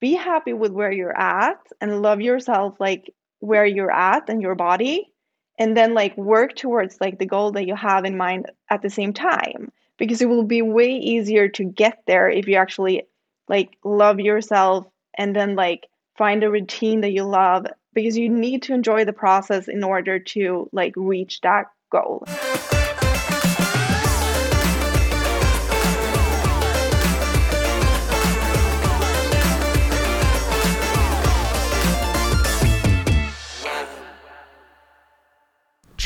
be happy with where you're at and love yourself like where you're at and your body and then like work towards like the goal that you have in mind at the same time because it will be way easier to get there if you actually like love yourself and then like find a routine that you love because you need to enjoy the process in order to like reach that goal.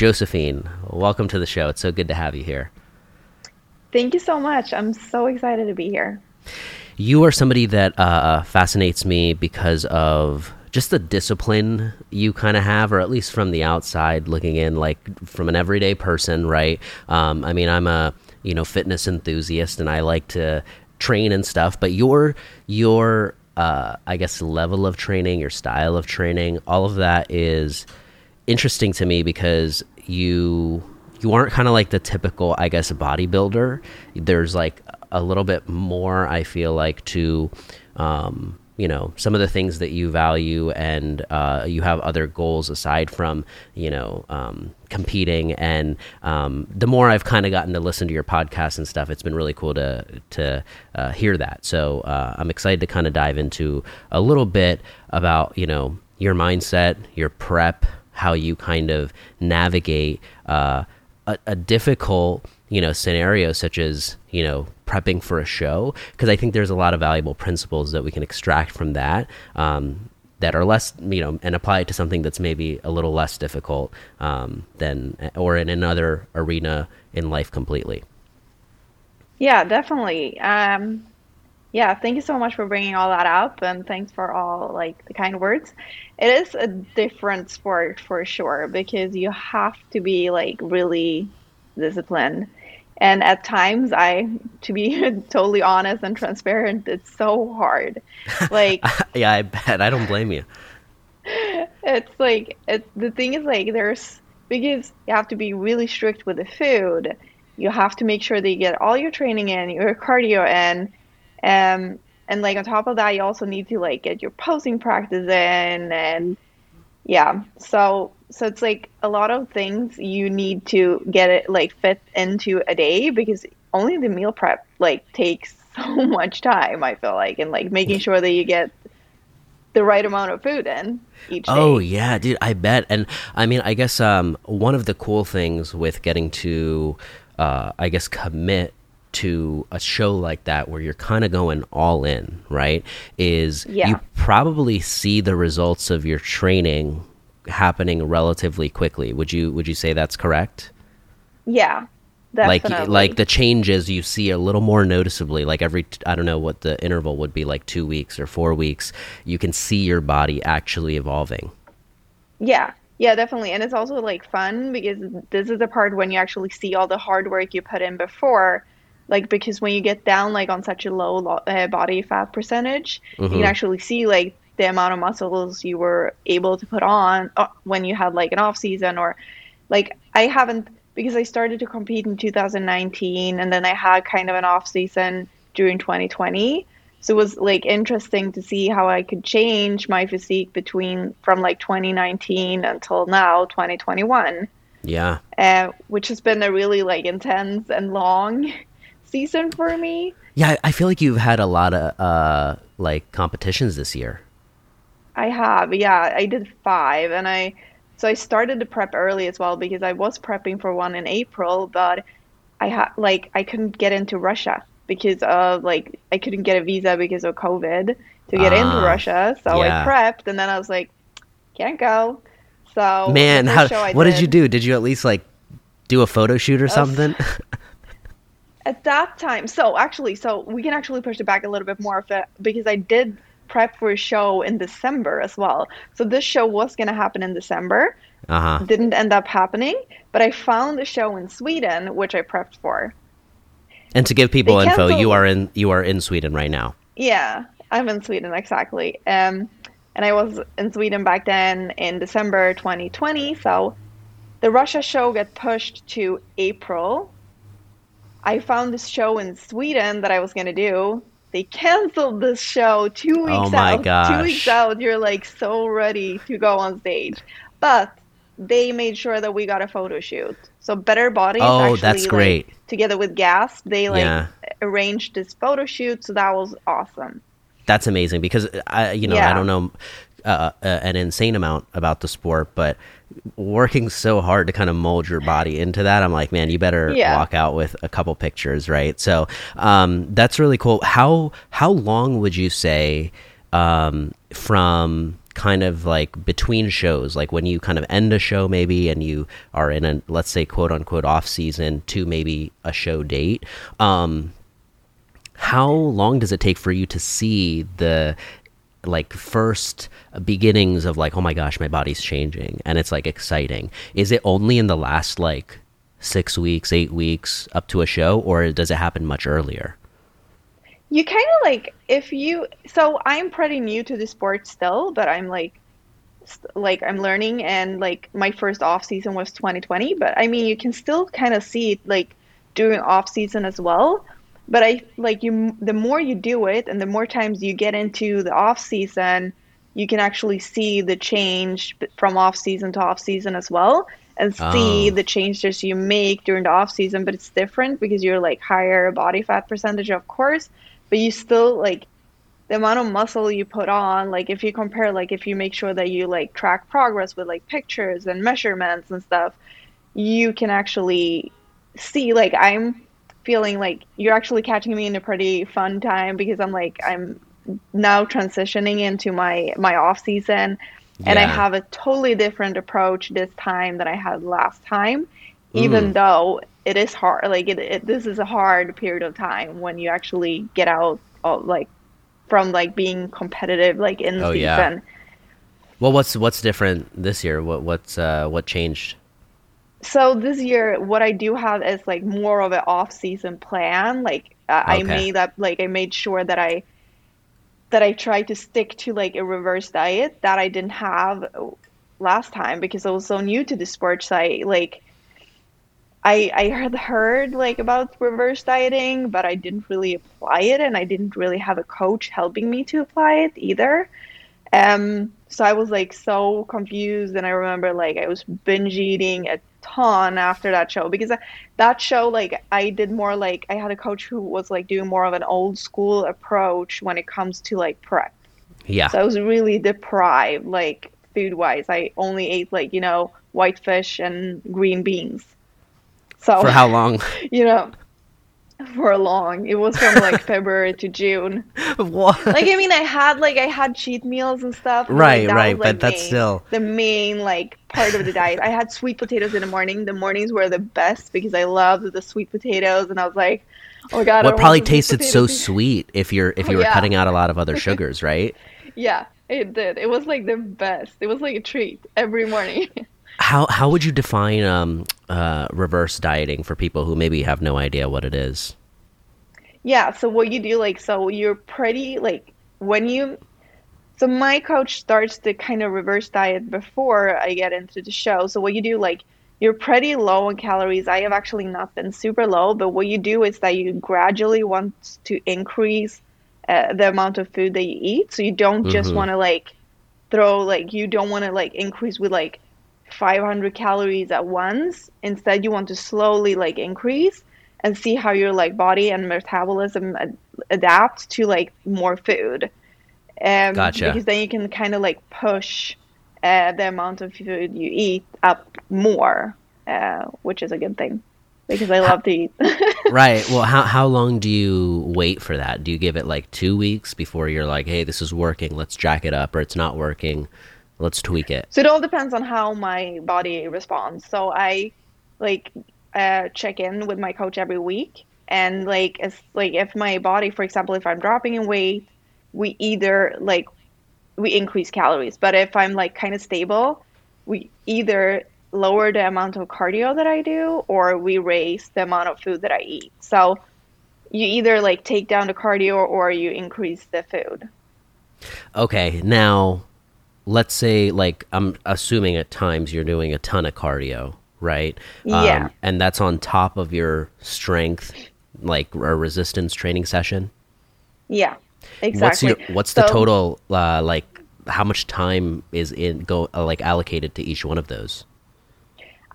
Josephine, welcome to the show. It's so good to have you here. Thank you so much. I'm so excited to be here. You are somebody that uh, fascinates me because of just the discipline you kind of have, or at least from the outside looking in, like from an everyday person, right? Um, I mean, I'm a you know fitness enthusiast, and I like to train and stuff. But your your uh, I guess level of training, your style of training, all of that is interesting to me because you you aren't kind of like the typical i guess bodybuilder. There's like a little bit more i feel like to um, you know some of the things that you value and uh, you have other goals aside from you know um, competing. And um, the more i've kind of gotten to listen to your podcast and stuff it's been really cool to to uh, hear that. So uh, i'm excited to kind of dive into a little bit about you know your mindset your prep how you kind of navigate uh, a, a, difficult you know scenario such as you know prepping for a show because I think there's a lot of valuable principles that we can extract from that. Um, that are less, you know, and apply it to something that's maybe a little less difficult um, than, or in another arena in life completely. Yeah, definitely. Um, yeah, thank you so much for bringing all that up, and thanks for all like the kind words. It is a different sport for sure because you have to be like really disciplined, and at times, I, to be totally honest and transparent, it's so hard. Like, yeah, I bet. I don't blame you. It's like it, the thing is like there's because you have to be really strict with the food. You have to make sure that you get all your training in, your cardio in um, and like on top of that, you also need to like get your posing practice in, and yeah, so so it's like a lot of things you need to get it like fit into a day because only the meal prep like takes so much time. I feel like, and like making sure that you get the right amount of food in each oh day. yeah dude i bet and i mean i guess um, one of the cool things with getting to uh, i guess commit to a show like that where you're kind of going all in, right? Is yeah. you probably see the results of your training happening relatively quickly. Would you would you say that's correct? Yeah. Definitely. Like like the changes you see a little more noticeably like every I don't know what the interval would be like 2 weeks or 4 weeks you can see your body actually evolving. Yeah. Yeah, definitely. And it's also like fun because this is the part when you actually see all the hard work you put in before like because when you get down like on such a low uh, body fat percentage mm-hmm. you can mm-hmm. actually see like the amount of muscles you were able to put on uh, when you had like an off season or like i haven't because i started to compete in 2019 and then i had kind of an off season during 2020 so it was like interesting to see how i could change my physique between from like 2019 until now 2021 yeah uh, which has been a really like intense and long season for me. Yeah, I feel like you've had a lot of uh, like competitions this year. I have, yeah. I did five, and I so I started to prep early as well because I was prepping for one in April, but I had like I couldn't get into Russia because of like I couldn't get a visa because of COVID to get uh, into ah, Russia. So yeah. I prepped, and then I was like, can't go. So man, how what did, did you do? Did you at least like do a photo shoot or something? at that time so actually so we can actually push it back a little bit more it, because i did prep for a show in december as well. So this show was going to happen in december. Uh-huh. didn't end up happening but i found a show in sweden which i prepped for. And to give people they info you are in you are in sweden right now. Yeah i'm in sweden exactly. Um, and i was in sweden back then in december 2020 so the russia show got pushed to april I found this show in Sweden that I was going to do they canceled this show two weeks Oh my out. gosh. Two weeks out, you're like so ready to go on stage. But they made sure that we got a photo shoot. So Better Bodies Oh, actually that's like, great. together with Gas, they like Yeah. arranged this photo shoot, so that was awesome. That's amazing because I, you know, I don't know uh, uh, an insane amount about the sport, but working so hard to kind of mold your body into that, I'm like, man, you better Yeah. walk out with a couple pictures, right? So um, that's really cool. How how long would you say um, from kind of like between shows, like when you kind of end a show maybe, and you are in a let's say quote unquote off season to maybe a show date? Um, how long does it take for you to see the like first beginnings of like oh my gosh my body's changing and it's like exciting is it only in the last like six weeks eight weeks up to a show or does it happen much earlier You kind of like if you so I'm pretty new to the sport still, but I'm like like I'm learning and like my first off season was 2020, but I mean you can still kind of see it like during off season as well. But I like you the more you do it and the more times you get into the off season, you can actually see the change from off season to off season as well and see Oh. the changes you make during the off season, but it's different because you're like higher body fat percentage of course, but you still like the amount of muscle you put on like if you compare like if you make sure that you like track progress with like pictures and measurements and stuff you can actually see like i'm feeling like you're actually catching me in a pretty fun time because i'm like i'm now transitioning into my my off season. And i have a totally different approach this time than i had last time even Mm. though it is hard like it, it this is a hard period of time when you actually get out of like from like being competitive like in the Oh, season. Yeah. well what's what's different this year? What what's uh what changed so this year what i do have is like more of an off-season plan. Like uh, i made up like i made sure that i that i tried to stick to like a reverse diet that i didn't have last time because i was so new to the sport. Site like I I had heard like about reverse dieting, but I didn't really apply it, and I didn't really have a coach helping me to apply it either. Um, so I was like so confused, and I remember like I was binge eating a ton after that show because that- that show like I did more like I had a coach who was like doing more of an old school approach when it comes to like prep. yeah So I was really deprived, like food wise. I only ate like you know white fish and green beans. So for how long you know, for long. It was from like February to June. what Like I mean, I had like I had cheat meals and stuff. Right, like, right, was, like, but that's main- still- the main like part of the diet. I had sweet potatoes in the morning. The mornings were the best because I loved the sweet potatoes, and I was like, oh my god. What probably tasted so sweet if you're if Oh, you were yeah. cutting out a lot of other sugars right Yeah, it did. It was like the best. It was like a treat every morning. How how would you define um uh reverse dieting for people who maybe have no idea what it is Yeah, so what you do, like, so you're pretty, like, when you, so my coach starts the kind of reverse diet before I get into the show. So what you do, like, you're pretty low in calories. I have actually not been super low, but what you do is that you gradually want to increase uh, the amount of food that you eat. So you don't just Mhm. want to, like, throw, like, you don't want to, like, increase with, like, 500 calories at once. Instead, you want to slowly, like, increase and see how your like body and metabolism ad- adapt to like more food. Um, Gotcha. Because then you can kind of like push uh, the amount of food you eat up more, uh, which is a good thing because I love to eat. right well how how long do you wait for that do you give it like 2 weeks before you're like hey this is working let's jack it up or it's not working let's tweak it So it all depends on how my body responds. So I like uh, check in with my coach every week, and like it's like if my body, for example, if I'm dropping in weight, we either like we increase calories, but if I'm like kind of stable, we either lower the amount of cardio that I do or we raise the amount of food that I eat. So you either like take down the cardio or you increase the food. okay now let's say like i'm assuming at times you're doing a ton of cardio right Um, Yeah. and that's on top of your strength like a resistance training session Yeah, What's exactly. your what's the total uh, like? How much time is in go uh, like allocated to each one of those?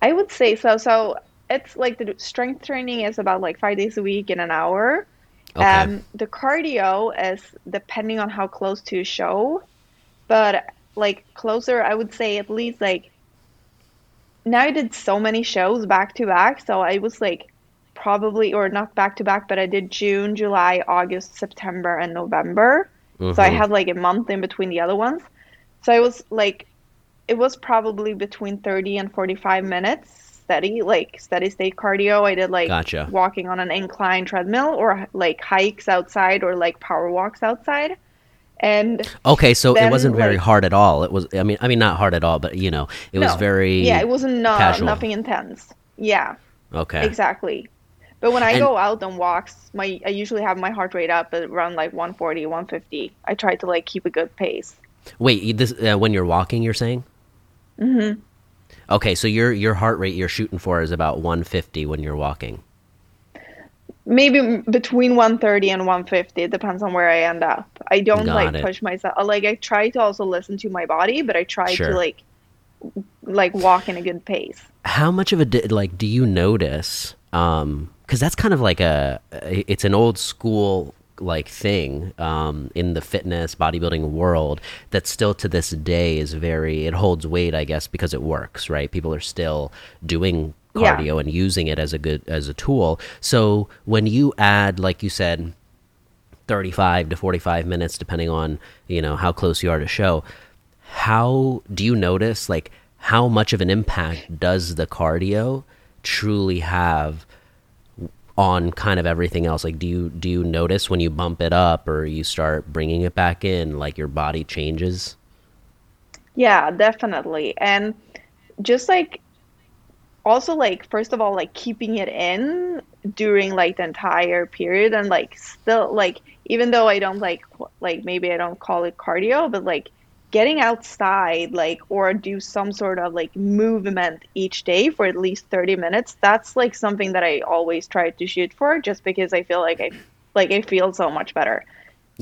I would say so. So it's like the strength training is about like five days a week in an hour. Okay, Um, the cardio is depending on how close to show, but like closer, I would say at least like now I did so many shows back to back, so I was like probably or not back to back, but I did June, July, August, September, and November. So I mm-hmm. had like a month in between the other ones. So I was like it was probably between 30 and 45 minutes steady, like steady state cardio. I did like Gotcha. walking on an incline treadmill or like hikes outside or like power walks outside. And Okay, so it wasn't very like hard at all. It was, I mean, I mean, not hard at all, but you know, it was very Yeah, it wasn't no, casual. nothing intense. Yeah, Okay, exactly. But when I and go out on walks, my I usually have my heart rate up at around like 140, 150. I try to like keep a good pace. wait, this uh, when you're walking, you're saying? mm-hmm Okay, so your your heart rate you're shooting for is about 150 when you're walking. Maybe between 130 and 150. It depends on where I end up. I don't Got like it. push myself. uh, Like I try to also listen to my body, but I try to like like walk in a good pace. How much of a di- like do you notice? Um, because that's kind of like a it's an old school like thing um, in the fitness bodybuilding world that still to this day is very it holds weight i guess because it works right people are still doing Yeah. cardio and using it as a good as a tool so when you add like you said 35 to 45 minutes depending on you know how close you are to show how do you notice like how much of an impact does the cardio truly have on kind of everything else like do you do you notice when you bump it up or you start bringing it back in like your body changes Yeah, definitely. And just like also like first of all like keeping it in during like the entire period and like still like even though I don't like like maybe I don't call it cardio but like getting outside like or do some sort of like movement each day for at least 30 minutes that's like something that I always try to shoot for just because I feel like I like I feel so much better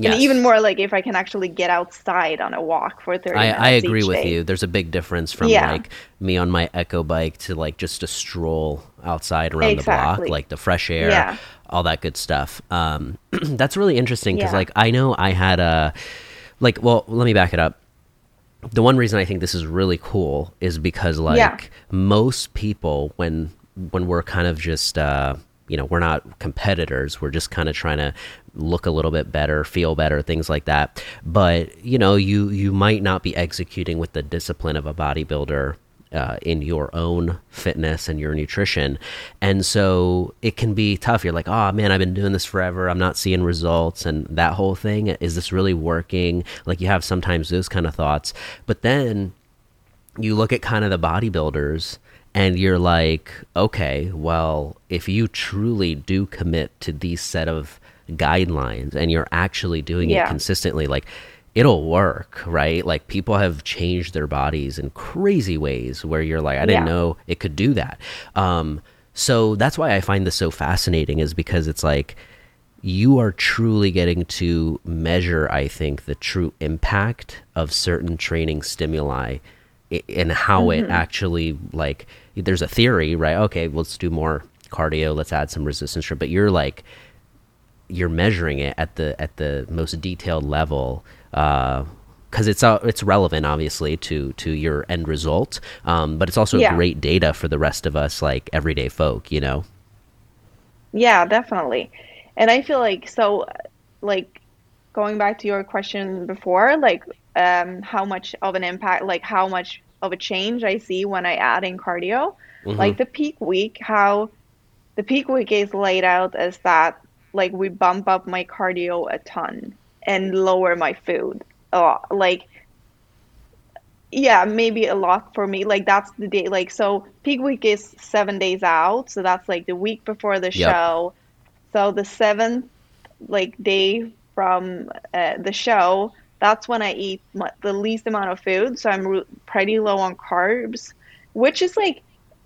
and even more like if I can actually get outside on a walk for 30 I, I agree with day. you. There's a big difference from yeah. like me on my Echo bike to like just a stroll outside around the block, like the fresh air, yeah. all that good stuff. Um, that's really interesting because yeah. like I know I had a like well let me back it up. The one reason I think this is really cool is because like most people when when we're kind of just uh you know we're not competitors we're just kind of trying to look a little bit better feel better things like that. But you know you you might not be executing with the discipline of a bodybuilder uh, in your own fitness and your nutrition. And so it can be tough. You're like oh man i've been doing this forever. I'm not seeing results. And that whole thing is this really working? Like you have sometimes those kind of thoughts. But then you look at kind of the bodybuilders and you're like, okay, well, if you truly do commit to these set of guidelines and you're actually doing it consistently, like it'll work, right? Like people have changed their bodies in crazy ways where you're like, I didn't yeah know it could do that. Um, so that's why I find this so fascinating, is because it's like you are truly getting to measure, I think, the true impact of certain training stimuli and how it hmm actually like there's a theory right okay let's do more cardio let's add some resistance but you're like you're measuring it at the at the most detailed level because it's uh, it's relevant obviously to to your end result um, but it's also yeah great data for the rest of us like everyday folk you know Yeah, definitely. And I feel like so like going back to your question before, like um how much of an impact like how much of a change I see when I add in cardio. hmm Like the peak week, how the peak week is laid out as that like we bump up my cardio a ton and lower my food a lot. Like yeah, maybe a lot for me. Like that's the day like so peak week is seven days out, so that's like the week before the yep show. So the seventh like day from uh, the show, that's when I eat mu the least amount of food. So I'm re pretty low on carbs, which is like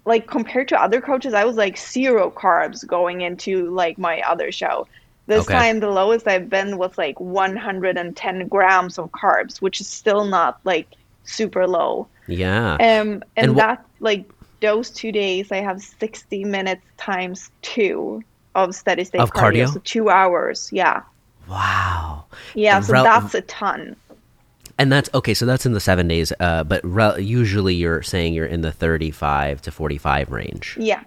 like compared to other coaches, I was like zero carbs going into like my other show. This Okay. time, the lowest I've been was like 110 grams of carbs, which is still not like super low. Yeah. Um, and, And wha- that like those two days, I have 60 minutes times two of steady state Of cardio? so two hours. Yeah, wow. yeah. So rel- that's a ton. And that's okay. So that's in the seven days. Uh, but rel- usually you're saying you're in the 35 to 45 range. Yeah.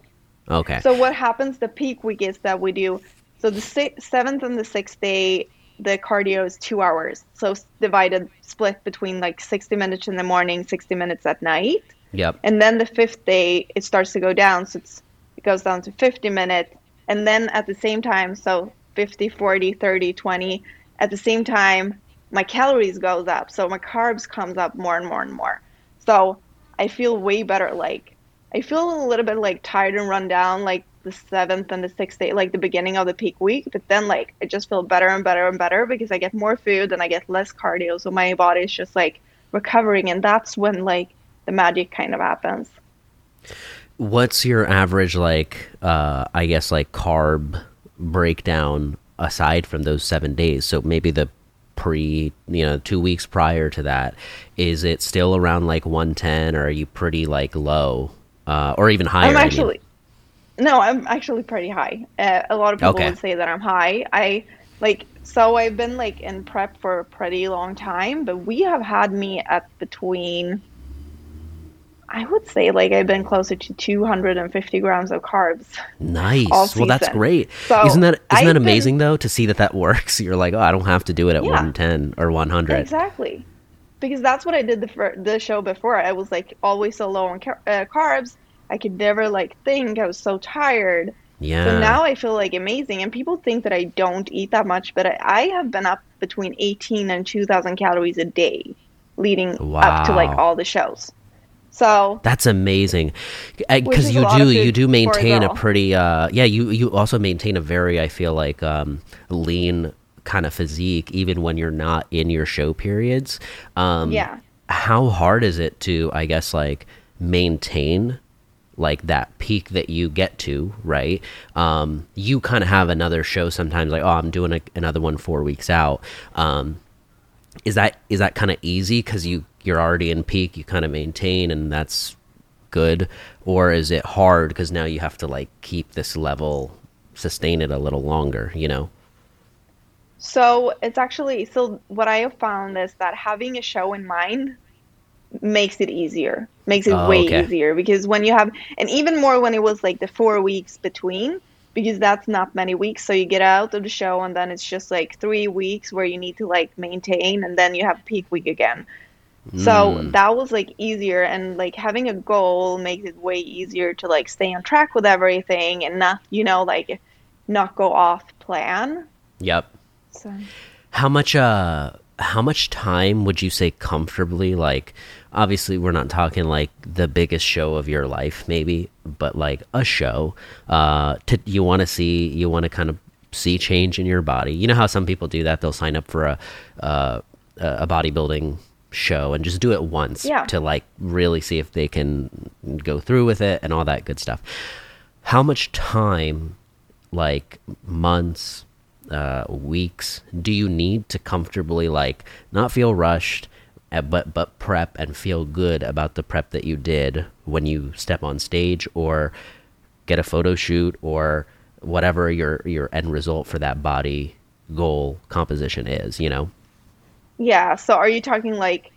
Okay. So what happens the peak week is that we do so the si- seventh and the sixth day the cardio is two hours so divided split between like 60 minutes in the morning 60 minutes at night yep. and then the fifth day it starts to go down so it's, it goes down to 50 minutes and then at the same time so 50 40 30 20 at the same time my calories goes up so my carbs comes up more and more and more so i feel way better like i feel a little bit like tired and run down like the seventh and the sixth day like the beginning of the peak week but then like i just feel better and better and better because i get more food and i get less cardio so my body is just like recovering and that's when like the magic kind of happens What's your average like? Uh, I guess like carb breakdown aside from those seven days. So maybe the pre, you know, two weeks prior to that, is it still around like 110, or are you pretty like low, uh, or even higher? I'm I mean? actually no, I'm actually pretty high. Uh, a lot of people Okay. would say that I'm high. I like so I've been like in prep for a pretty long time, but we have had me at between I would say like I've been closer to 250 grams of carbs. Nice. Well, that's great. So, isn't that isn't I've that been- amazing though to see that that works? You're like, oh, I don't have to do it at Yeah. 110 or 100. Exactly. Because that's what I did the the show before. I was like always so low on car- uh, carbs. I could never like think. I was so tired. Yeah. So now I feel like amazing, and people think that I don't eat that much, but I, I have been up between 18 and 2,000 calories a day, leading up to like all the shows. So That's amazing, because you do you do for a maintain a pretty uh yeah you you also maintain a very I feel like um lean kind of physique even when you're not in your show periods. Um, Yeah. How hard is it to I guess like maintain like that peak that you get to right um you kind of have another show sometimes like oh i'm doing a, another one four weeks out um is that is that kind of easy because you you're already in peak you kind of maintain and that's good or is it hard because now you have to like keep this level sustain it a little longer you know So it's actually so what I have found is that having a show in mind makes it easier. Makes it Oh, way okay. easier because when you have and even more when it was like the 4 weeks between because that's not many weeks so you get out of the show and then it's just like 3 weeks where you need to like maintain and then you have peak week again. So Mm. that was like easier and like having a goal makes it way easier to like stay on track with everything and not, you know, like not go off plan. yep So How much uh how much time would you say comfortably like obviously we're not talking like the biggest show of your life maybe but like a show uh to you want to see you want to kind of see change in your body you know how some people do that they'll sign up for a uh, a bodybuilding show and just do it once Yeah. to like really see if they can go through with it and all that good stuff how much time like months uh weeks do you need to comfortably like not feel rushed uh, but but prep and feel good about the prep that you did when you step on stage or get a photo shoot or whatever your your end result for that body goal composition is you know Yeah. So are you talking like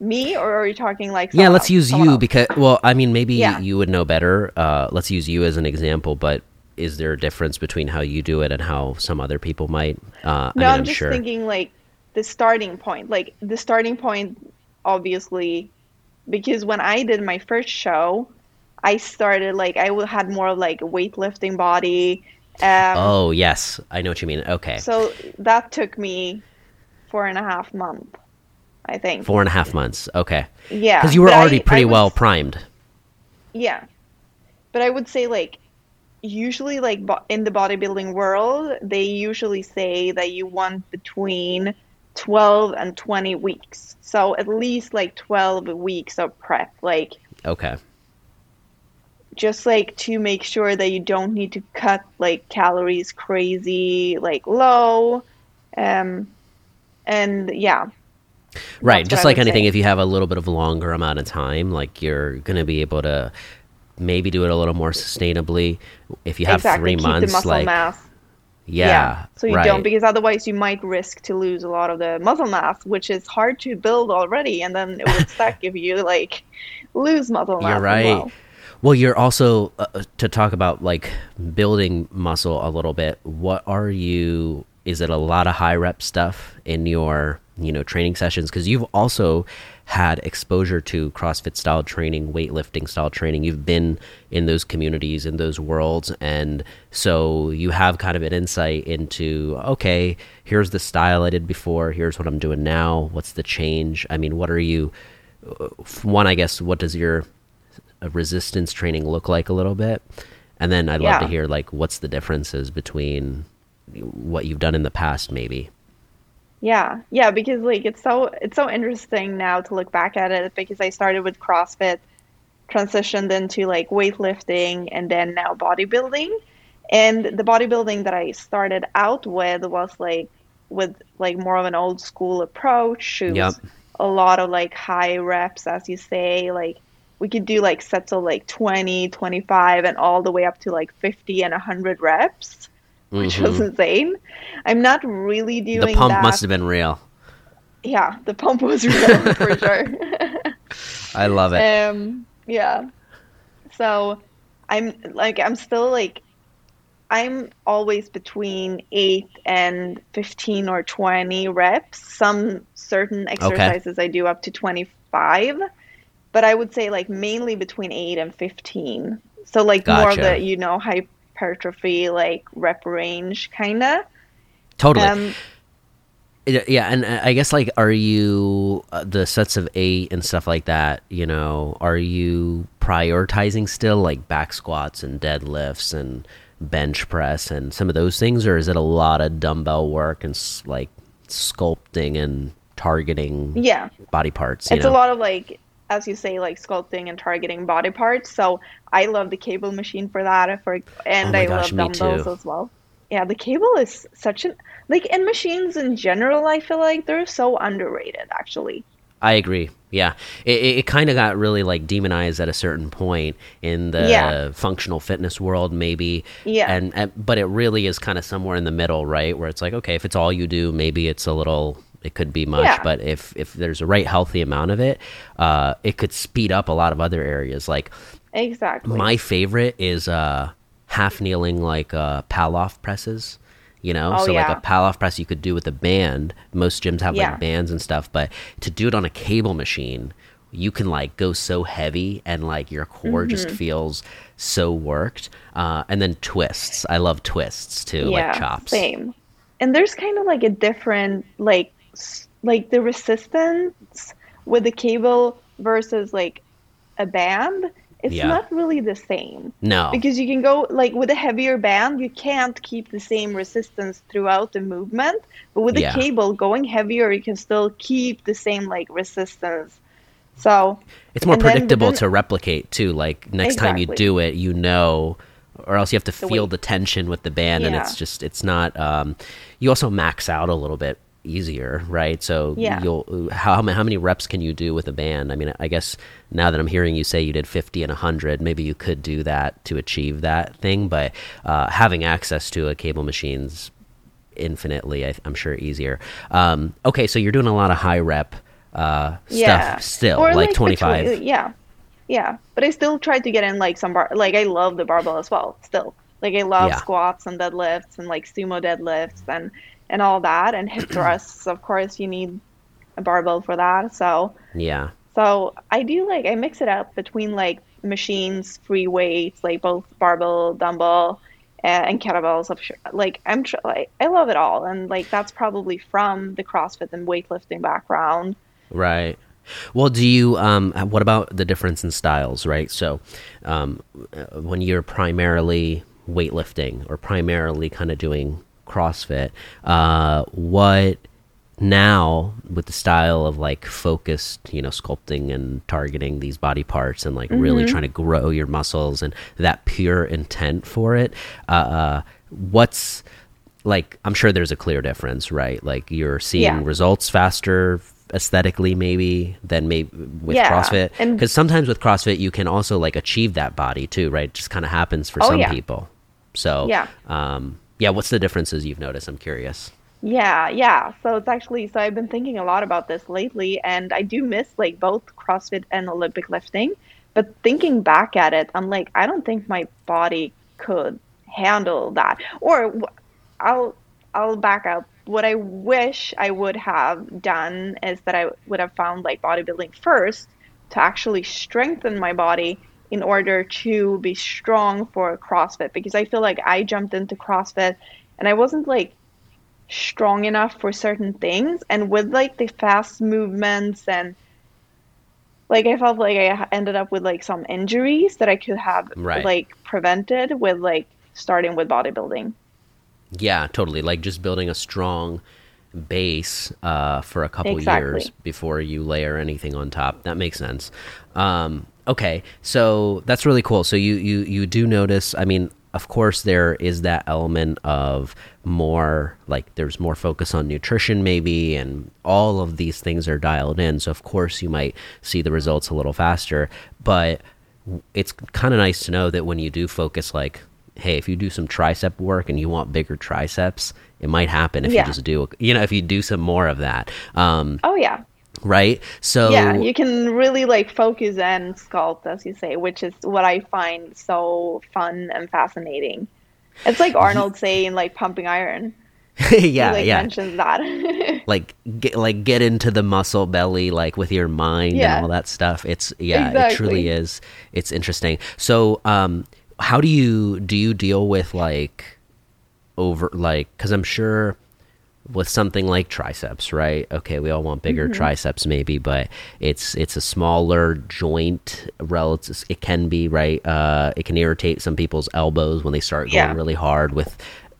me or are you talking like yeah let's use you else? because well i mean maybe Yeah. you would know better uh let's use you as an example but is there a difference between how you do it and how some other people might uh No, I mean, i'm just sure thinking like the starting point. Like the starting point obviously because when I did my first show, I started like i had more of like a weightlifting body. Um oh yes i know what you mean okay so that took me four and a half months, I think. four and a half months okay yeah. because you were but I- already pretty I would well primed Yeah. But I would say like usually like bo- in the bodybuilding world, they usually say that you want between 12 and 20 weeks. So at least like 12 weeks of prep. Like okay just like to make sure that you don't need to cut like calories crazy like low um and yeah right just like anything say. if you have a little bit of longer amount of time like you're going to be able to maybe do it a little more sustainably if you have exactly. three Keep months like mass. Yeah, yeah, so you right. don't because otherwise you might risk to lose a lot of the muscle mass which is hard to build already and then it would suck if you like lose muscle mass you're right well. well. you're also uh, uh, to talk about like building muscle a little bit what are you is it a lot of high rep stuff in your you know training sessions because you've also had exposure to CrossFit style training, weightlifting style training. You've been in those communities, in those worlds. And so you have kind of an insight into, okay, here's the style I did before. Here's what I'm doing now. What's the change? I mean, what are you, uh, one, I guess, what does your resistance training look like a little bit? And then I'd love to hear, like, what's the differences between what you've done in the past, maybe? Yeah, yeah, because like it's so it's so interesting now to look back at it because I started with CrossFit, transitioned into like weightlifting, and then now bodybuilding. And the bodybuilding that I started out with was like with like more of an old school approach. It yep. a lot of like high reps, as you say. Like we could do like sets of like 20, 25, and all the way up to like 50 and 100 reps which mm-hmm. was insane. I'm not really doing that. The pump that. must have been real. Yeah, the pump was real for sure. I love it. Um, yeah. So I'm like I'm still like I'm always between 8 and 15 or 20 reps. Some certain exercises okay. I do up to 25, but I would say like mainly between 8 and 15. So like gotcha. more of the, you know, high hypertrophy like rep range kind of totally. Um, yeah and uh, i guess like are you uh, the sets of eight and stuff like that you know are you prioritizing still like back squats and deadlifts and bench press and some of those things or is it a lot of dumbbell work and like sculpting and targeting yeah. body parts it's know? a lot of like as you say, like sculpting and targeting body parts. So I love the cable machine for that. For and oh I gosh, love dumbbells as well. Yeah, the cable is such an like in machines in general. I feel like they're so underrated. Actually, I agree. Yeah, it, it, it kind of got really like demonized at a certain point in the yeah. functional fitness world, maybe. Yeah. And, and but it really is kind of somewhere in the middle, right? Where it's like, okay, if it's all you do, maybe it's a little it could be much, yeah. but if if there's a right healthy amount of it, uh, it could speed up a lot of other areas. Like exactly, my favorite is uh, half kneeling like uh, Pallof presses. You know, oh, so yeah. like a Pallof press you could do with a band. Most gyms have yeah. like bands and stuff, but to do it on a cable machine, you can like go so heavy and like your core mm-hmm. just feels so worked. Uh, and then twists, I love twists too, yeah, like chops. Same. And there's kind of like a different like like the resistance with the cable versus like a band it's yeah. not really the same. No. Because you can go like with a heavier band, you can't keep the same resistance throughout the movement. But with the yeah. cable going heavier, you can still keep the same like resistance. So it's more predictable then, to replicate too. Like next exactly. time you do it, you know or else you have to the feel weight. the tension with the band yeah. and it's just it's not um, you also max out a little bit easier, right? So yeah. you'll how how many reps can you do with a band? I mean, I guess now that I'm hearing you say you did 50 and 100, maybe you could do that to achieve that thing, but uh, having access to a cable machine's infinitely, I, am sure, easier. Um, okay, so you're doing a lot of high rep uh, yeah. stuff still, like, like 25. Between, yeah, yeah, but I still try to get in like some bar. Like I love the barbell as well. Still, like I love yeah. squats and deadlifts and like sumo deadlifts and and all that and hip thrusts of course you need a barbell for that so yeah so i do like i mix it up between like machines free weights like both barbell dumbbell uh, and kettlebells of like i'm tr- like i love it all and like that's probably from the crossfit and weightlifting background right well, do you? Um, what about the difference in styles? Right. So, um, when you're primarily weightlifting or primarily kind of doing CrossFit, uh, what now with the style of like focused you know sculpting and targeting these body parts and like mm-hmm. really trying to grow your muscles and that pure intent for it uh, uh, what's like i'm sure there's a clear difference right like you're seeing yeah. results faster aesthetically maybe than maybe with yeah. CrossFit because sometimes with CrossFit you can also like achieve that body too, right? It just kind of happens for oh, some yeah. people. So yeah, um, yeah. What's the differences you've noticed? I'm curious. Yeah, yeah. So it's actually so I've been thinking a lot about this lately, and I do miss like both CrossFit and Olympic lifting. But thinking back at it, I'm like, I don't think my body could handle that. Or I'll I'll back up what I wish I would have done is that I would have found like bodybuilding first to actually strengthen my body in order to be strong for CrossFit because I feel like I jumped into CrossFit and I wasn't like strong enough for certain things and with like the fast movements and like I felt like I ended up with like some injuries that I could have right. like prevented with like starting with bodybuilding. Yeah, totally. Like just building a strong base uh, for a couple exactly. years before you layer anything on top. That makes sense. Um, okay, so that's really cool. So you you you do notice. I mean, of course, there is that element of more like there's more focus on nutrition, maybe, and all of these things are dialed in. So of course, you might see the results a little faster, but it's kind of nice to know that when you do focus like hey, if you do some tricep work and you want bigger triceps, it might happen if yeah. you just do, you know, if you do some more of that. Um, oh yeah. Right. So yeah, you can really like focus and sculpt, as you say, which is what I find so fun and fascinating. It's like Arnold saying like pumping iron. yeah, he, like, yeah. Mentions that. like get like get into the muscle belly, like with your mind yeah. and all that stuff. It's yeah, exactly. it truly is. It's interesting. So, um, how do you do you deal with like over like because i'm sure with something like triceps right okay we all want bigger mm-hmm. triceps maybe but it's it's a smaller joint relative it can be right uh it can irritate some people's elbows when they start going yeah. really hard with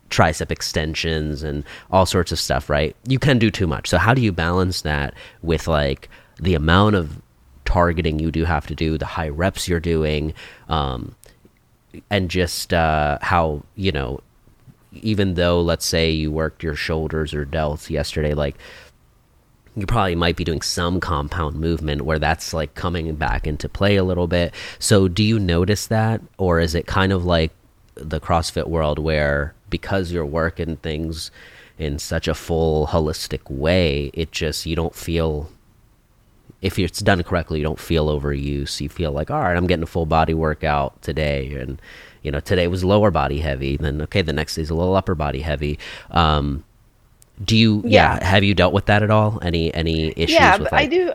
tricep extensions and all sorts of stuff right you can do too much so how do you balance that with like the amount of targeting you do have to do the high reps you're doing um and just uh, how you know even though let's say you worked your shoulders or delts yesterday like you probably might be doing some compound movement where that's like coming back into play a little bit so do you notice that or is it kind of like the crossfit world where because you're working things in such a full holistic way it just you don't feel if it's done correctly, you don't feel overuse. You feel like, all right, I'm getting a full body workout today, and you know, today was lower body heavy. Then okay, the next day's a little upper body heavy. Um, do you? Yeah. yeah. Have you dealt with that at all? Any any issues? Yeah, with that? I do.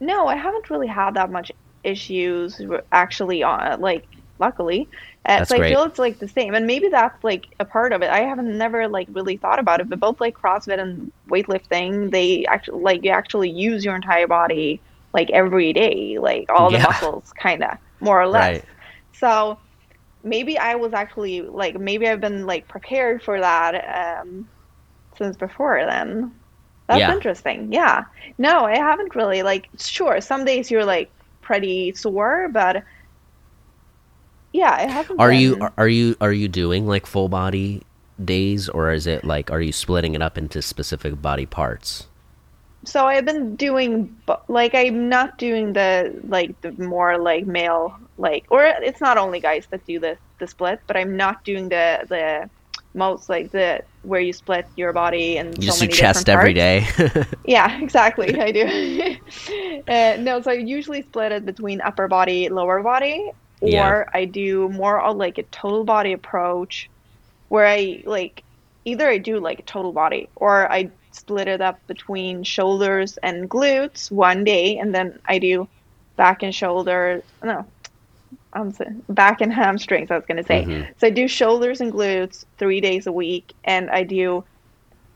No, I haven't really had that much issues actually on like luckily uh, so I feel it's like the same, and maybe that's like a part of it. I haven't never like really thought about it, but both like CrossFit and weightlifting, they actually like you actually use your entire body like every day, like all yeah. the muscles, kind of more or less. Right. So maybe I was actually like maybe I've been like prepared for that um, since before then. That's yeah. interesting. Yeah. No, I haven't really like sure, some days you're like pretty sore, but yeah, it hasn't. Are been... you are you are you doing like full body days, or is it like are you splitting it up into specific body parts? So I've been doing like I'm not doing the like the more like male like or it's not only guys that do the the split, but I'm not doing the the most like the where you split your body and you so just do chest every day. yeah, exactly. I do. uh, no, so I usually split it between upper body, lower body, or yeah. I do more of like a total body approach where I like either I do like a total body or I split it up between shoulders and glutes one day and then I do back and shoulders no I'm saying back and hamstrings I was gonna say mm-hmm. so I do shoulders and glutes three days a week and I do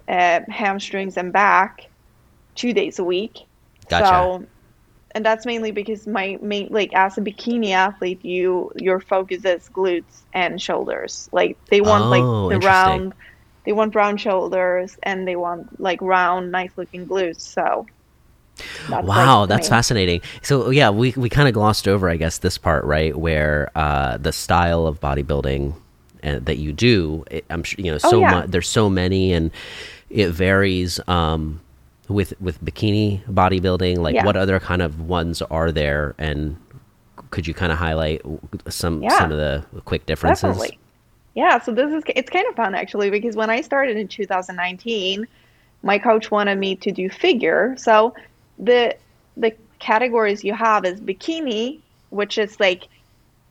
uh, hamstrings and back two days a week gotcha. so and that's mainly because my main like as a bikini athlete you your focus is glutes and shoulders like they want oh, like the round they want round shoulders and they want like round, nice looking glutes. So that's wow, that's fascinating. So yeah, we we kind of glossed over, I guess, this part right where uh, the style of bodybuilding uh, that you do. It, I'm sure you know oh, so oh, yeah. much. There's so many, and it varies. Um, with with bikini bodybuilding, like yeah. what other kind of ones are there, and could you kind of highlight some yeah. some of the quick differences? Definitely. Yeah, so this is it's kind of fun actually because when I started in 2019, my coach wanted me to do figure. So the the categories you have is bikini, which is like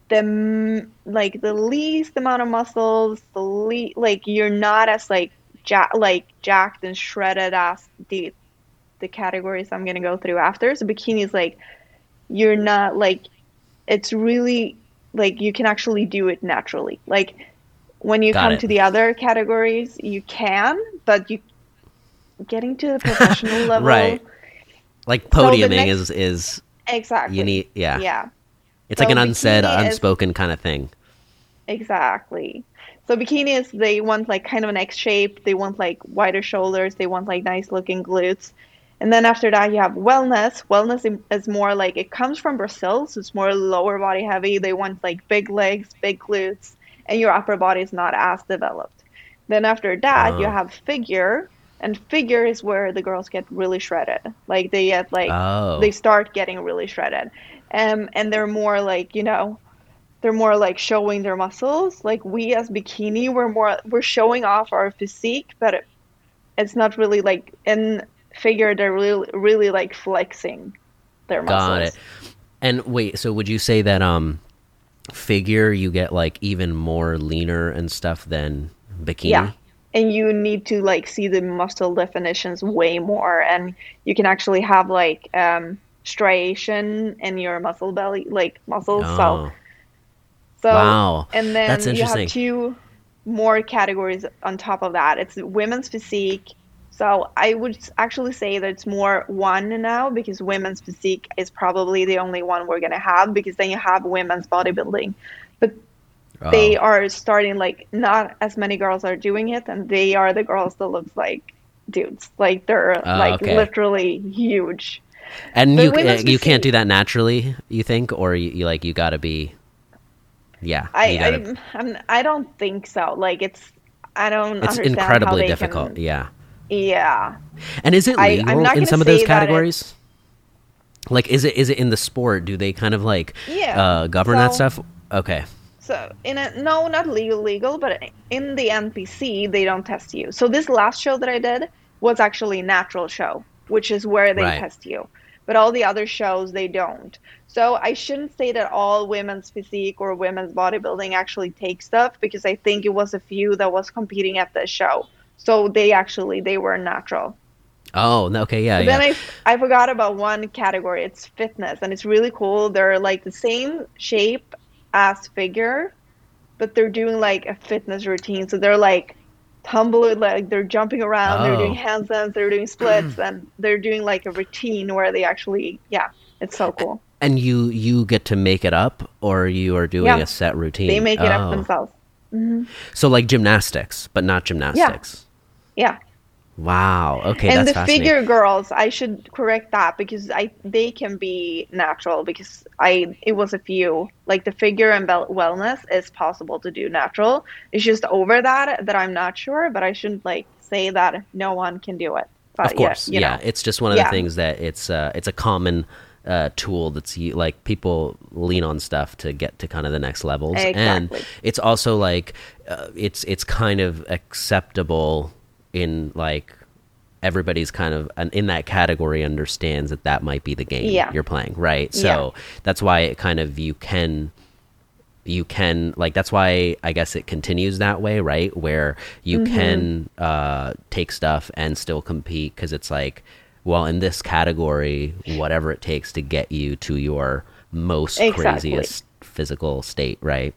the like the least amount of muscles, the like you're not as like ja- like jacked and shredded as the the categories I'm gonna go through after. So bikini is like you're not like it's really like you can actually do it naturally. Like when you Got come it. to the other categories, you can, but you getting to the professional level, right? Like podiuming so next, is is exactly you need yeah yeah. It's so like an unsaid, unspoken is, kind of thing. Exactly. So bikinis, they want like kind of an X shape. They want like wider shoulders. They want like nice looking glutes. And then after that, you have wellness. Wellness is more like it comes from Brazil, so it's more lower body heavy. They want like big legs, big glutes, and your upper body is not as developed. Then after that, you have figure, and figure is where the girls get really shredded. Like they get like oh. they start getting really shredded, um, and they're more like you know, they're more like showing their muscles. Like we as bikini, we're more we're showing off our physique, but it, it's not really like in figure they're really really like flexing their muscles. Got it. And wait, so would you say that um figure you get like even more leaner and stuff than bikini? Yeah. And you need to like see the muscle definitions way more and you can actually have like um striation in your muscle belly like muscles. Oh. So so wow. and then That's you have two more categories on top of that. It's women's physique so I would actually say that it's more one now because women's physique is probably the only one we're gonna have because then you have women's bodybuilding, but oh. they are starting like not as many girls are doing it, and they are the girls that look like dudes, like they're oh, like okay. literally huge. And but you uh, you can't do that naturally, you think, or you, you like you gotta be. Yeah, I gotta... I, I'm, I don't think so. Like it's I don't. It's incredibly difficult. Can, yeah yeah. And is it legal I, in some of those categories? Like, is it is it in the sport? Do they kind of like yeah, uh, govern so, that stuff? Okay. So in a no, not legal, legal, but in the NPC they don't test you. So this last show that I did was actually natural show, which is where they right. test you. But all the other shows they don't. So I shouldn't say that all women's physique or women's bodybuilding actually take stuff because I think it was a few that was competing at the show. So they actually they were natural. Oh, okay, yeah. But yeah. Then I I forgot about one category. It's fitness, and it's really cool. They're like the same shape as figure, but they're doing like a fitness routine. So they're like tumbling, like they're jumping around. Oh. They're doing oh. handstands. They're doing splits, and they're doing like a routine where they actually, yeah, it's so cool. And you you get to make it up, or you are doing yeah. a set routine. They make it oh. up themselves. Mm-hmm. So like gymnastics, but not gymnastics. Yeah. Yeah. Wow. Okay. And the figure girls, I should correct that because I they can be natural because I it was a few like the figure and wellness is possible to do natural. It's just over that that I'm not sure, but I shouldn't like say that no one can do it. But of course, yeah, yeah. It's just one of the things that it's uh it's a common uh, tool that's like people lean on stuff to get to kind of the next levels, exactly. and it's also like uh, it's it's kind of acceptable in like everybody's kind of in that category understands that that might be the game yeah. you're playing right so yeah. that's why it kind of you can you can like that's why i guess it continues that way right where you mm-hmm. can uh take stuff and still compete because it's like well in this category whatever it takes to get you to your most exactly. craziest physical state right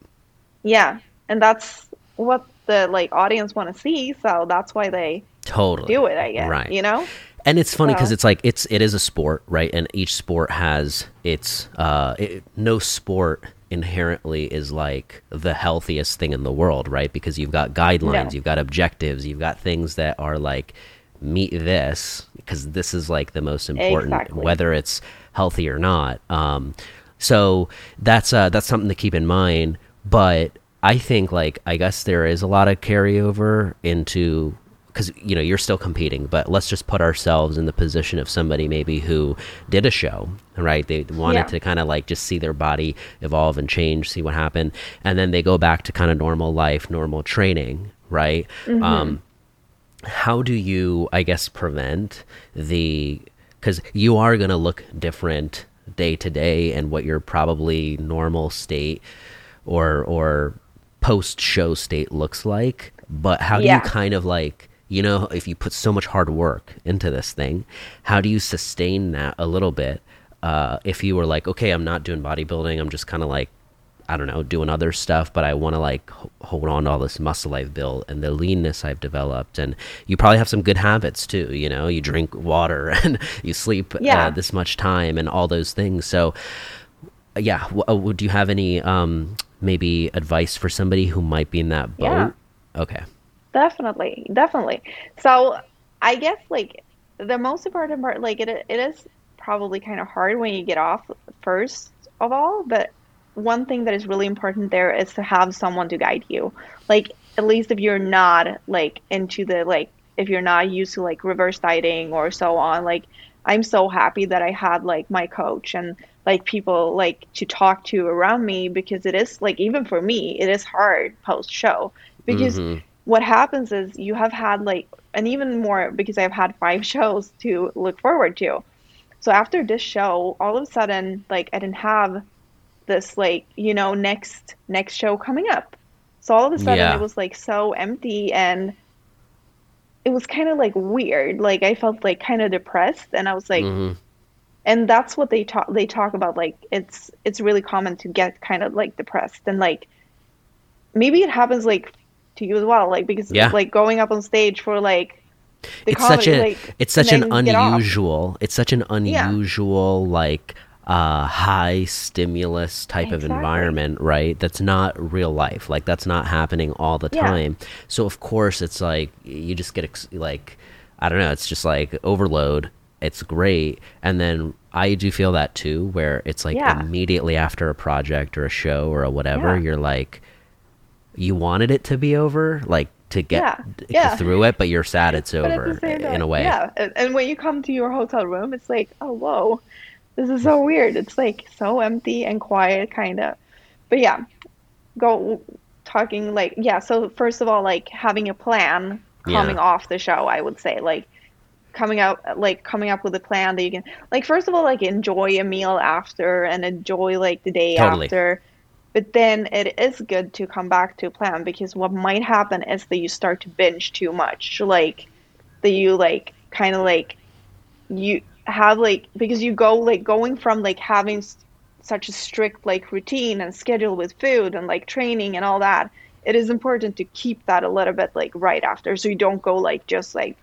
yeah and that's what the like audience want to see, so that's why they totally do it. I guess right. You know. And it's funny because so. it's like it's it is a sport, right? And each sport has its uh, it, no sport inherently is like the healthiest thing in the world, right? Because you've got guidelines, No. you've got objectives, you've got things that are like meet this because this is like the most important, Exactly. whether it's healthy or not. Um, so that's uh, that's something to keep in mind. But I think like I guess there is a lot of carryover into because you know you're still competing but let's just put ourselves in the position of somebody maybe who did a show right? They wanted Yeah. to kind of like just see their body evolve and change see what happened and then they go back to kind of normal life normal training right? Um how do you i guess prevent the because you are going to look different day to day and what your probably normal state or or post show state looks like but how do Yeah. you kind of like you know if you put so much hard work into this thing how do you sustain that a little bit uh, if you were like okay i'm not doing bodybuilding i'm just kind of like I don't know, doing other stuff, but I want to like h- hold on to all this muscle I've built and the leanness I've developed. And you probably have some good habits too. You know, you drink water and you sleep Yeah. uh, this much time and all those things. So, uh, yeah, w- uh, would you have any um, maybe advice for somebody who might be in that boat? Yeah. Okay. Definitely, definitely. So I guess like the most important part, like it it is probably kind of hard when you get off first of all, but one thing that is really important there is to have someone to guide you. Like at least if you're not like into the like if you're not used to like reverse dieting or so on, like I'm so happy that I had like my coach and like people like to talk to around me because it is like even for me it is hard post show because Mhm. what happens is you have had like and even more because I've had five shows to look forward to. So after this show, all of a sudden like I didn't have this like, you know, next next show coming up. So all of a sudden Yeah. it was like so empty and it was kind of like weird. Like I felt like kind of depressed and I was like Mhm. And that's what they talk they talk about like it's it's really common to get kind of like depressed and like maybe it happens like to you as well like because Yeah. like going up on stage for like the it's such comedy, a like, it's such an then get off. unusual it's such an unusual like uh high stimulus type of environment right that's not real life like that's not happening all the Yeah. time so of course it's like you just get ex- like i don't know it's just like overload it's great. And then i do feel that too where it's like Yeah. immediately after a project or a show or a whatever Yeah. you're like you wanted it to be over like to get Yeah. Through it but you're sad it's But over in a way. yeah. And, when you come to your hotel room it's like oh whoa. This is so weird. It's like so empty and quiet kind of. But yeah. Go talking like yeah. So first of all like having a plan coming off the show i would say like coming out like coming up with a plan that you can like first of all like enjoy a meal after and enjoy like the day Totally. after. But then it is good to come back to a plan because what might happen is that you start to binge too much. Like that you like kind of like you have like because you go like going from like having s- such a strict like routine and schedule with food and like training and all that it is important to keep that a little bit like right after so you don't go like just like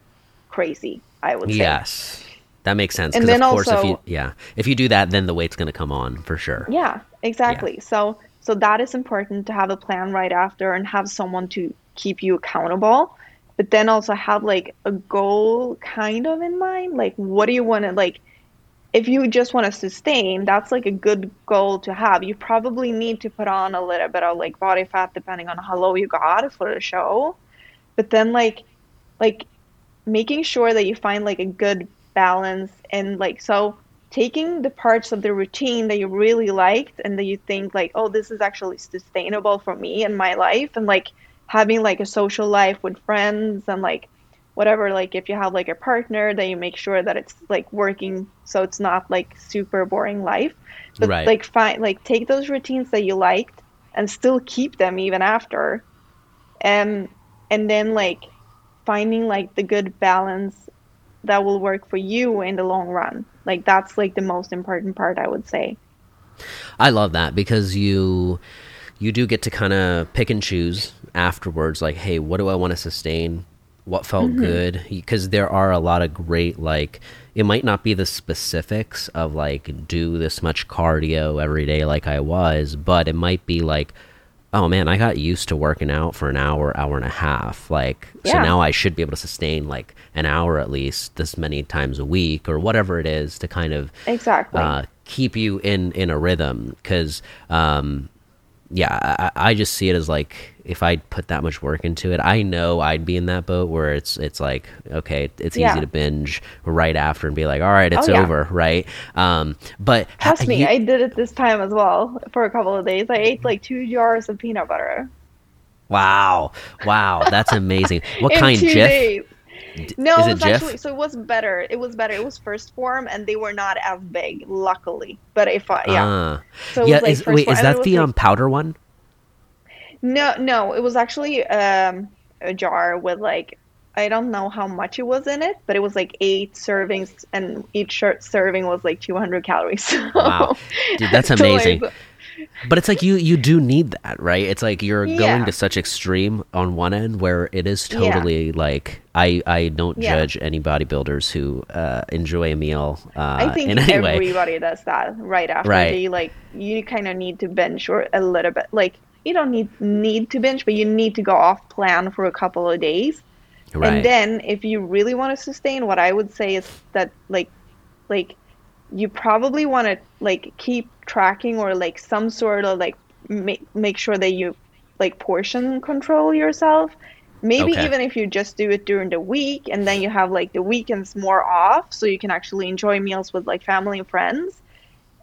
crazy i would say Yes, that makes sense. And Because then of course, if also- you yeah, if you do that, then the weight's going to come on for sure. Yeah, exactly. So so that is important to have a plan right after and have someone to keep you accountable. But then also have like a goal kind of in mind. Like what do you want to like if you just want to sustain, that's like a good goal to have. You probably need to put on a little bit of like body fat depending on how low you got for the show. But then like like making sure that you find like a good balance and like so taking the parts of the routine that you really liked and that you think like oh this is actually sustainable for me and my life and like having like a social life with friends and like whatever like if you have like a partner that you make sure that it's like working so it's not like super boring life but Right. like find like take those routines that you liked and still keep them even after and and then like finding like the good balance that will work for you in the long run like that's like the most important part i would say I love that because you you do get to kind of pick and choose afterwards. Like, hey, what do I want to sustain? what felt Mm-hmm. good because there are a lot of great like it might not be the specifics of like do this much cardio every day like I was, but it might be like oh man, I got used to working out for an hour, hour and a half. Like so now I should be able to sustain like an hour at least this many times a week or whatever it is to kind of Exactly. uh, keep you in in a rhythm because um yeah I, I just see it as like if i put that much work into it i know i'd be in that boat where it's it's like okay it's Yeah. easy to binge right after and be like all right it's Oh, yeah. over right um but ha- Trust me, you- I did it this time as well for a couple of days. I ate like two jars of peanut butter. wow wow that's amazing what in kind Jif? days. No, is it it was Jif? actually so it was better. It was better. It was 1st Phorm, and they were not as big, luckily. But if I yeah, Ah. so yeah like is, wait form, is that the like- um powder one No, no, it was actually um, a jar with like I don't know how much it was in it, but it was like eight servings, and each serving was like 200 calories. Wow. Dude, that's So, like, amazing. But it's like you you do need that, right? It's like you're going to such extreme on one end where it is Yeah. totally like I I don't Yeah. judge any bodybuilders who uh, enjoy a meal uh, I think in any way. everybody does that right after Right. they like you kind of need to bench or a little bit like you don't need need to bench, but you need to go off plan for a couple of days. Right. And then if you really want to sustain, what I would say is that like like you probably want to like keep tracking or like some sort of like make make sure that you like portion control yourself. Maybe Okay. even if you just do it during the week and then you have like the weekends more off so you can actually enjoy meals with like family and friends.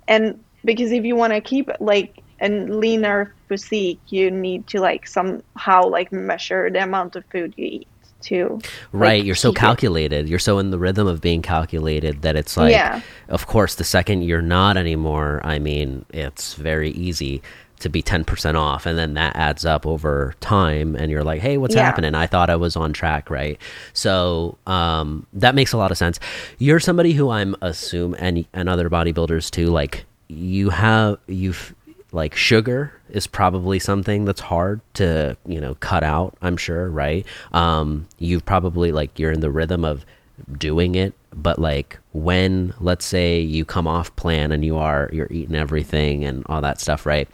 And because if you want to keep like a leaner physique, you need to like somehow like measure the amount of food you eat too. Right, like, you're so keep it. calculated. You're so in the rhythm of being calculated that it's like, Yeah. of course, the second you're not anymore, I mean, it's very easy to be 10% off. And then that adds up over time. And you're like, hey, what's Yeah. happening? I thought I was on track, right? So um, that makes a lot of sense. You're somebody who I'm assume, and, and other bodybuilders too, like, you have, you've, like sugar is probably something that's hard to you know cut out i'm sure right um you've probably like you're in the rhythm of doing it but like when let's say you come off plan and you are you're eating everything and all that stuff right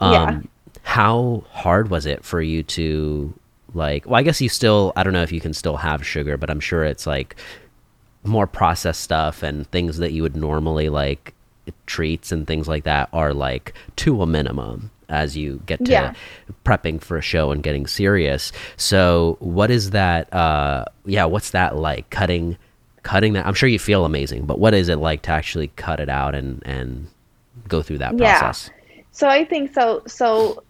um Yeah. how hard was it for you to like well i guess you still i don't know if you can still have sugar but i'm sure it's like more processed stuff and things that you would normally like treats and things like that are like to a minimum as you get to Yeah. prepping for a show and getting serious so what is that uh yeah what's that like cutting cutting that i'm sure you feel amazing but what is it like to actually cut it out and and go through that process? Yeah. process So I think so. So,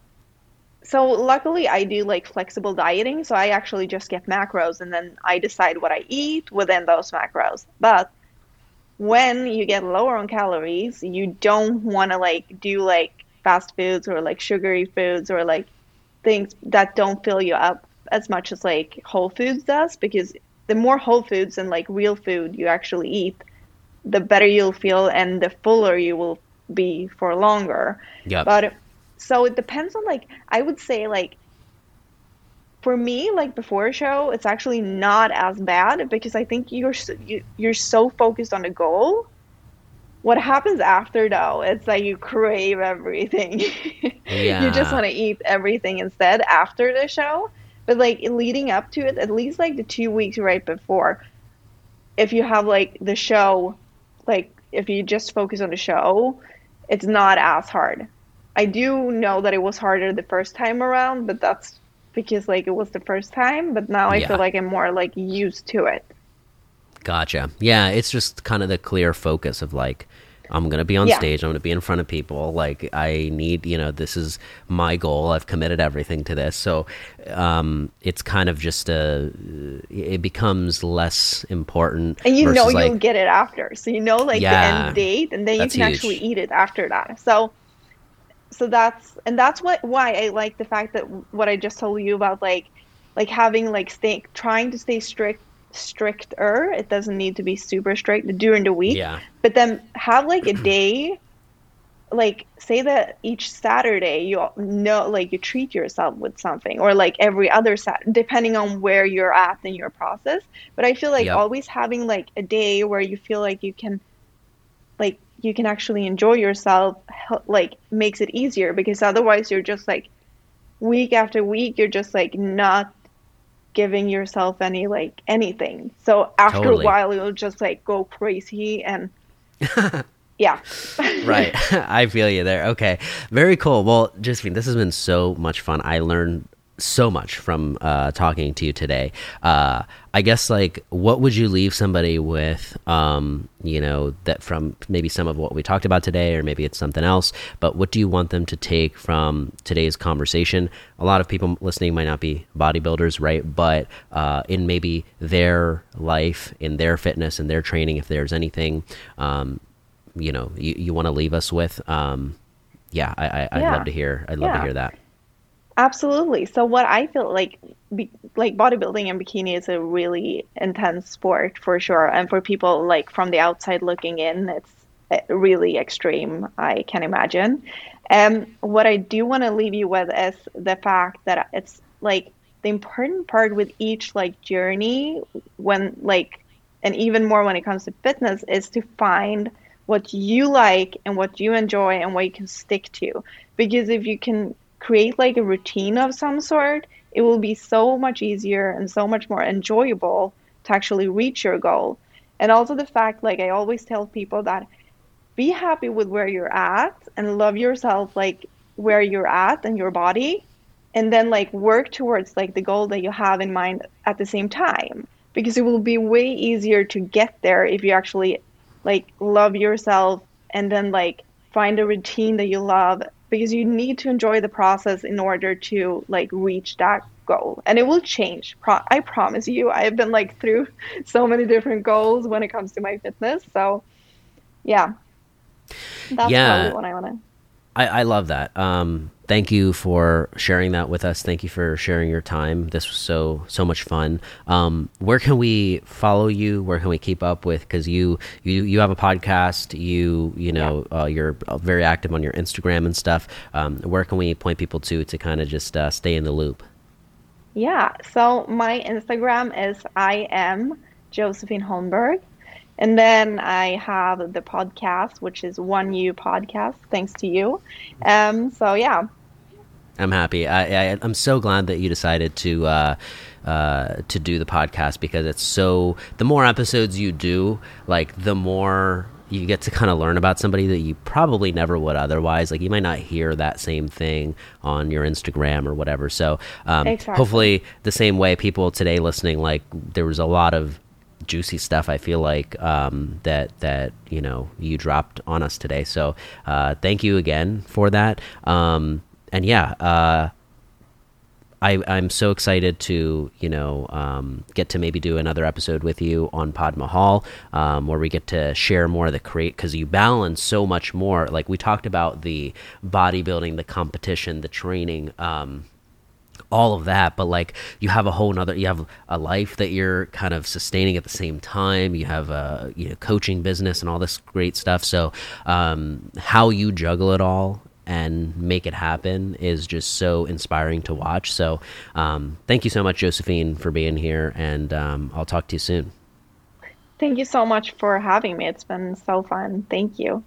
so luckily I do like flexible dieting. So I actually just get macros and then I decide what I eat within those macros. But when you get lower on calories, you don't want to like do like fast foods or like sugary foods or like things that don't fill you up as much as like whole foods does because the more whole foods and like real food you actually eat, the better you'll feel and the fuller you will be for longer. Yeah. But so it depends on like I would say like for me like before a show it's actually not as bad because I think you're so, you, you're so focused on the goal. What happens after though, it's like you crave everything. yeah. you just want to eat everything instead after the show. But like leading up to it, at least like the two weeks right before, if you have like the show, like if you just focus on the show, it's not as hard. I do know that it was harder the first time around, but that's because like it was the first time. But now I Yeah. feel like I'm more like used to it. Gotcha. Yeah, it's just kind of the clear focus of like, I'm gonna be on Yeah. stage. I'm gonna be in front of people. Like, I need, you know, this is my goal. I've committed everything to this. So, um, it's kind of just a. It becomes less important. And you know you'll get it after. So you know like Yeah. the end date and then you can huge. actually eat it after that. So so that's and that's what why I like the fact that what I just told you about like like having like stay trying to stay strict stricter. It doesn't need to be super strict during the week. Yeah. But then have like a day like say that each saturday you know like you treat yourself with something or like every other sat depending on where you're at in your process but i feel like yep. always having like a day where you feel like you can like you can actually enjoy yourself like makes it easier because otherwise you're just like week after week you're just like not giving yourself any like anything so after totally. a while you'll just like go crazy and yeah. right. I feel you there. Okay. Very cool. Well, Josephine, this has been so much fun. I learned so much from uh, talking to you today. Uh, I guess like what would you leave somebody with? Um, you know that from maybe some of what we talked about today, or maybe it's something else. But what do you want them to take from today's conversation? A lot of people listening might not be bodybuilders, right? But uh, in maybe their life, in their fitness, in their training, if there's anything um, you know you, you want to leave us with um yeah i, I would yeah. love to hear i'd love yeah. to hear that absolutely. So what i feel like be, like bodybuilding and bikini is a really intense sport for sure. And for people like from the outside looking in it's eh, really extreme i can imagine. Um what i do want to leave you with is the fact that it's like the important part with each like journey when like and even more when it comes to fitness is to find what you like and what you enjoy and what you can stick to. Because if you can create like a routine of some sort, it will be so much easier and so much more enjoyable to actually reach your goal. And also the fact, like I always tell people that be happy with where you're at and love yourself like where you're at and your body and then like work towards like the goal that you have in mind at the same time because it will be way easier to get there if you actually like love yourself and then like find a routine that you love because you need to enjoy the process in order to like reach that goal. And it will change. Pro- i promise you i have been like through so many different goals when it comes to my fitness. So yeah. That's yeah. what i want. To I, I love that. Um, thank you for sharing that with us. Thank you for sharing your time. This was so so much fun. Um, where can we follow you? Where can we keep up with? Because you you you have a podcast. You you know yeah. uh, you're very active on your Instagram and stuff. Um, where can we point people to to kind of just uh, stay in the loop? Yeah. So my Instagram is I am Josephine Holmberg. And then I have the podcast, which is One You Podcast, thanks to you. Um, so yeah. I'm happy. I, I am so glad that you decided to uh, uh, to do the podcast because it's so. The more episodes you do, like the more you get to kind of learn about somebody that you probably never would otherwise. Like you might not hear that same thing on your Instagram or whatever. So um, exactly. hopefully, the same way people today listening, like there was a lot of juicy stuff. I feel like um, that that you know you dropped on us today. So uh, thank you again for that. Um, and yeah, uh, I, I'm so excited to you know um, get to maybe do another episode with you on Pod Mahal, um, where we get to share more of the create because you balance so much more. Like we talked about the bodybuilding, the competition, the training. All of that but like you have a whole nother you have a life that you're kind of sustaining at the same time. You have a you know coaching business and all this great stuff. So um, how you juggle it all and make it happen is just so inspiring to watch. So um, thank you so much josephine for being here and um, i'll talk to you soon. Thank you so much for having me. It's been so fun. Thank you